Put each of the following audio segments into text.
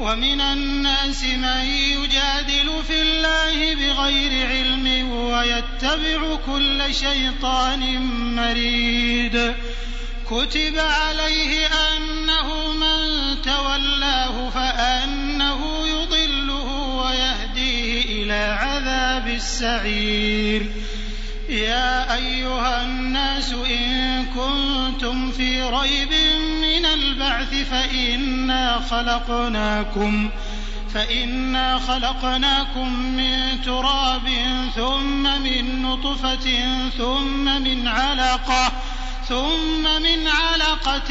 ومن الناس من يجادل في الله بغير علم ويتبع كل شيطان مريد. كتب عليه أنه من تولاه فأنه يضله ويهديه إلى عذاب السعير. يا أيها الناس إن كنتم في ريب من البعث فإنا خلقناكم فإنا خلقناكم من تراب ثم من نطفة ثم من علقة ثم من علقة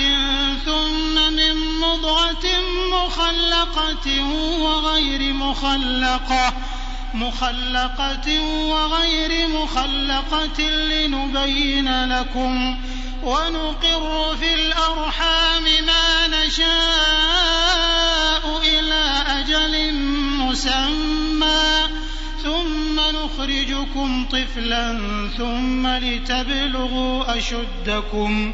ثم من مضغة مخلقة وغير مخلقة مخلقة وغير مخلقة لنبين لكم ونقر في الأرحام ما نشاء إلى أجل مسمى. ثم نخرجكم طفلا ثم لتبلغوا أشدكم.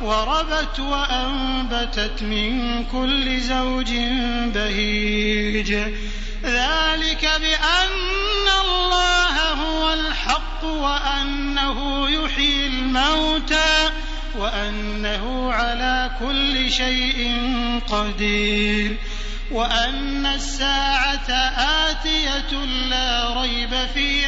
وربت وأنبتت من كل زوج بهيج ذلك بأن الله هو الحق وأنه يحيي الموتى وأنه على كل شيء قدير وأن الساعة آتية لا ريب فيها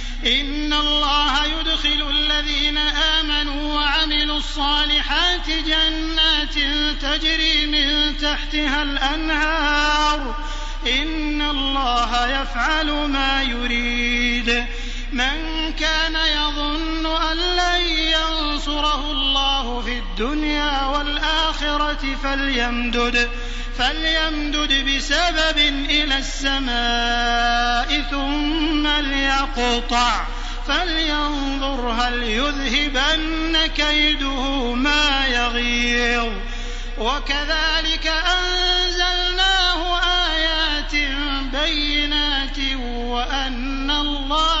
إن الله يدخل الذين آمنوا وعملوا الصالحات جنات تجري من تحتها الأنهار. إن الله يفعل ما يريد. من كان يظن أن لن ينصره الله في الدنيا والآخرة فليمدد. فليمدد بسبب إلى السماء ثم ليقطع فلينظر هل يذهبن كيده ما يغيظ. وكذلك أنزلناه آيات بينات وأن الله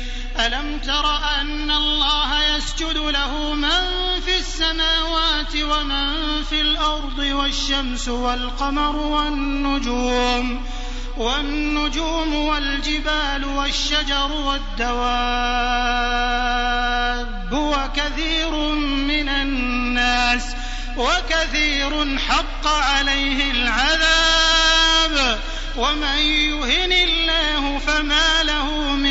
ألم تر أن الله يسجد له من في السماوات ومن في الأرض والشمس والقمر والنجوم والنجوم والجبال والشجر والدواب وكثير من الناس وكثير حق عليه العذاب ومن يهن الله فما له من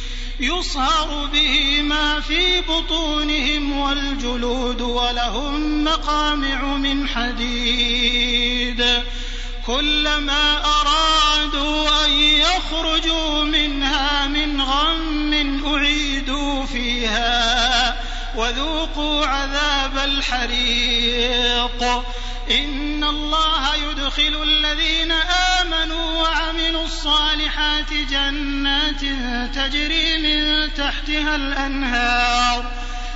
يصهر به ما في بطونهم والجلود ولهم مقامع من حديد. كلما أرادوا أن يخرجوا منها من غم أعيدوا فيها وذوقوا عذاب الحريق. إن الله يدخل الذين آمنوا وعملوا الصالحات جنات تجري من تحتها الأنهار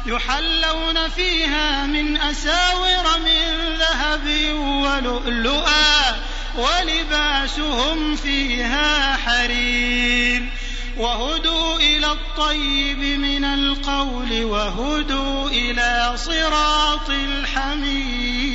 يحلون فيها من أساور من ذهب ولؤلؤا ولباسهم فيها حرير وهدوا إلى الطيب من القول وهدوا إلى صراط الحميد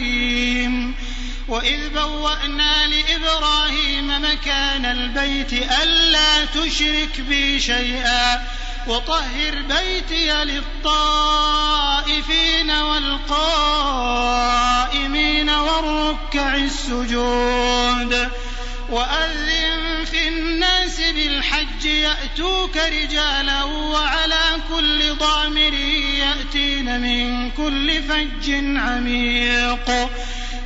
وإذ بوأنا لإبراهيم مكان البيت ألا تشرك بي شيئا وطهر بيتي للطائفين والقائمين والركع السجود وأذن في الناس بالحج يأتوك رجالا وعلى كل ضامر يأتين من كل فج عميق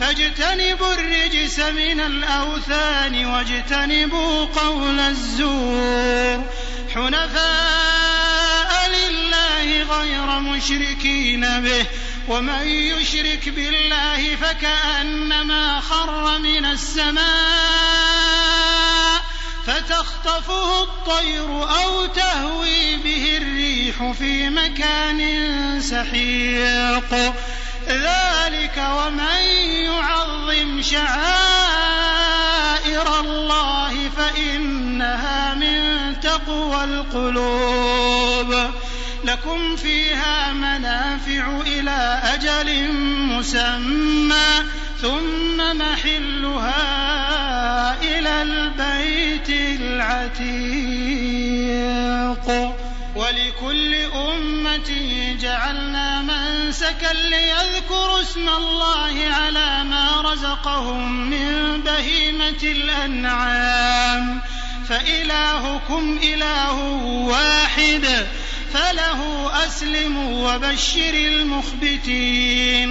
فاجتنبوا الرجس من الأوثان واجتنبوا قول الزور. حنفاء لله غير مشركين به ومن يشرك بالله فكأنما خر من السماء فتخطفه الطير أو تهوي به الريح في مكان سحيق. ذلك ومن يعظم شعائر الله فإنها من تقوى القلوب. لكم فيها منافع إلى أجل مسمى ثم محلها إلى البيت العتيق. ولكل أمة جعلنا منسكا ليذكروا اسم الله على ما رزقهم من بهيمة الأنعام. فإلهكم إله واحد فله أسلموا وبشر المخبتين.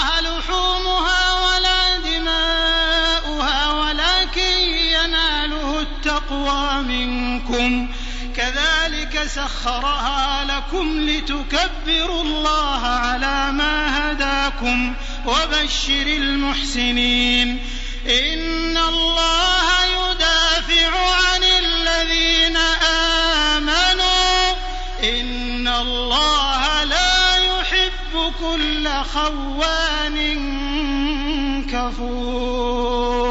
منكم. كذلك سخرها لكم لتكبروا الله على ما هداكم وبشر المحسنين. إن الله يدافع عن الذين آمنوا. إن الله لا يحب كل خوان كفور.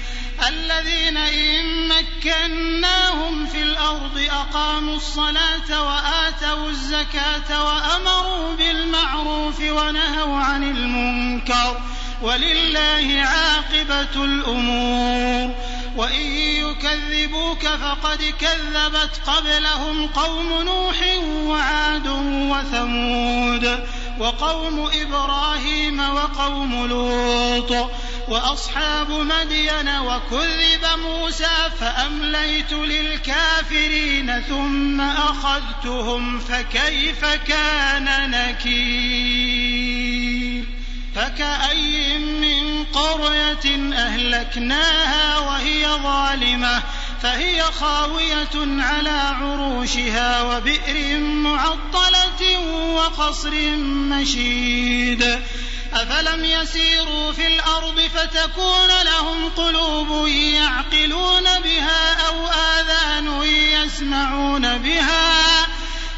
الذين إن مكناهم في الأرض أقاموا الصلاة وآتوا الزكاة وأمروا بالمعروف ونهوا عن المنكر ولله عاقبة الأمور. وإن يكذبوك فقد كذبت قبلهم قوم نوح وعاد وثمود. وقوم إبراهيم وقوم لوط وأصحاب مدين وكذب موسى فأمليت للكافرين ثم أخذتهم فكيف كان نكير؟ فكأي من قرية أهلكناها وهي ظالمة فهي خاوية على عروشها وبئر معطلة وقصر مشيد. أفلم يسيروا في الأرض فتكون لهم قلوب يعقلون بها أو آذان يسمعون بها.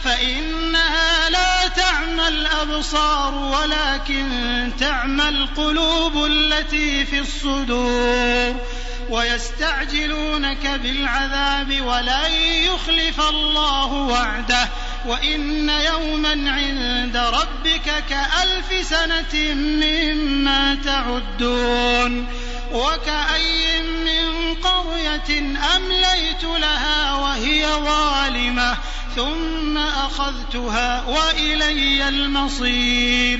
فإنها لا تعمى الأبصار ولكن تعمى القلوب التي في الصدور. ويستعجلونك بالعذاب ولن يخلف الله وعده. وإن يوما عند ربك كألف سنة مما تعدون. وكأي من قرية أمليت لها وهي ظالمة ثم أخذتها وإلي المصير.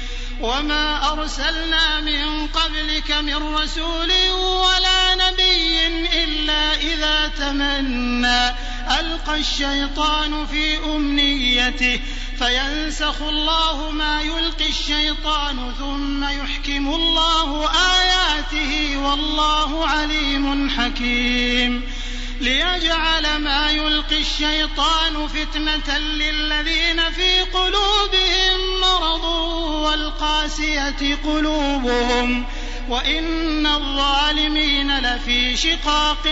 وما أرسلنا من قبلك من رسول ولا نبي إلا إذا تمنى ألقى الشيطان في أمنيته فينسخ الله ما يلقي الشيطان ثم يحكم الله آياته والله عليم حكيم. ليجعل ما يلقي الشيطان فتنة للذين في قلوبهم مرض والقاسية قلوبهم وإن الظالمين لفي شقاق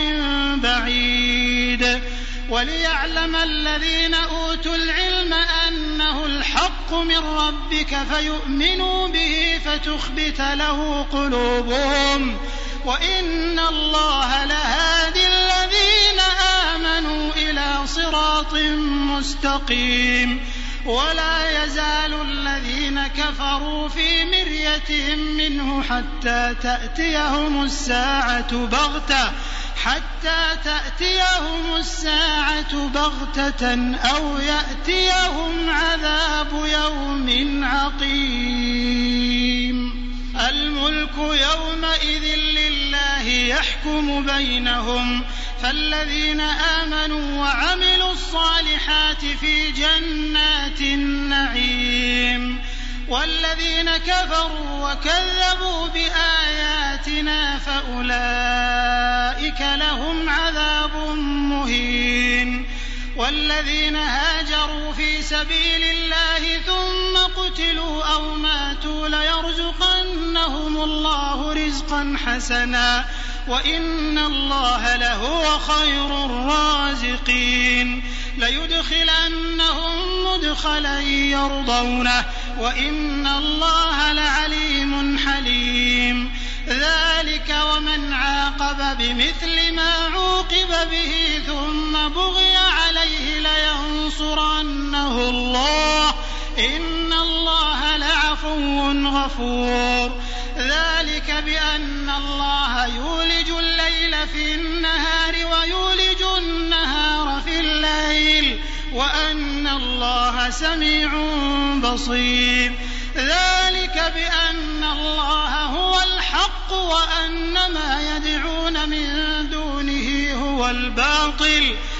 بعيد. وليعلم الذين أوتوا العلم أنه الحق من ربك فيؤمنوا به فتخبت له قلوبهم وإن الله لهادي الذين آمنوا إلى صراط مستقيم ولا يزال الذين كفروا في مرية منه حتى تأتيهم الساعة بغتة حتى تأتيهم الساعة بغتة أو يأتيهم عذاب يوم عقيم. الملك يومئذ يحكم بينهم. فالذين آمنوا وعملوا الصالحات في جنات النعيم. والذين كفروا وكذبوا بآياتنا فأولئك لهم عذاب مهين. والذين هاجروا في سبيل الله ثم قتلوا أو ماتوا ليرزقنهم الله رزقا حسنا. وإن الله لهو خير الرازقين. ليدخلنهم مدخلا يرضونه وإن الله لعليم حليم. ذلك ومن عاقب بمثل ما عوقب به ثم بغي عليه لينصرنه الله. إن الله لعفو غفور. ذلك بأن الله يولج الليل في النهار ويولج النهار في الليل وأن الله سميع بصير. ذلك بأن الله هو الحق وأن ما يدعون من دونه هو الباطل.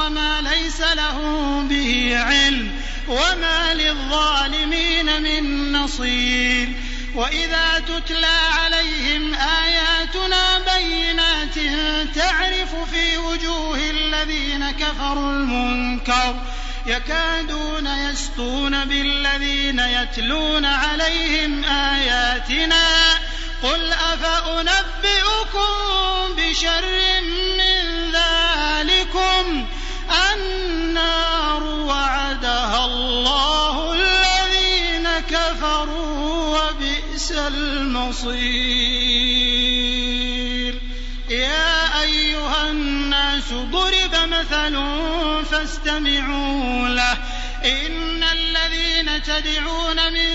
وما ليس لهم به علم وما للظالمين من نصير. وإذا تتلى عليهم آياتنا بينات تعرف في وجوه الذين كفروا المنكر. يكادون يسطون بالذين يتلون عليهم آياتنا. قل أفأنبئكم بشر من ذلكم؟ النار وعدها الله الذين كفروا وبئس المصير. يا أيها الناس ضرب مثل فاستمعوا له. إن الذين تدعون من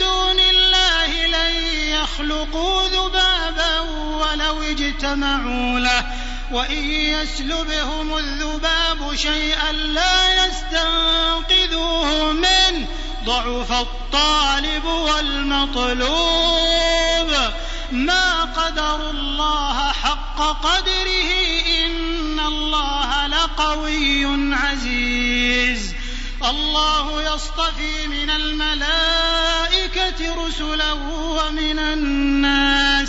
دون الله لن يخلقوا ذبابا ولو اجتمعوا له. وإن يسلبهم الذباب شيئا لا يستنقذوه منه ضعف الطالب والمطلوب. ما قدروا الله حق قدره إن الله لقوي عزيز. الله يصطفي من الملائكة رسلا ومن الناس.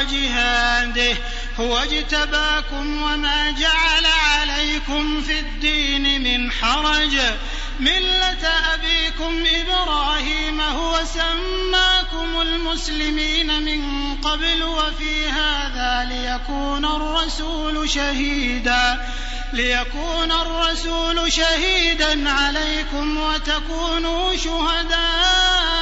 جهاده هو اجتباكم وما جعل عليكم في الدين من حرج. ملة أبيكم إبراهيم هو سماكم المسلمين من قبل وفي هذا ليكون الرسول شهيدا. ليكون الرسول شهيدا عليكم وتكونوا شهداء.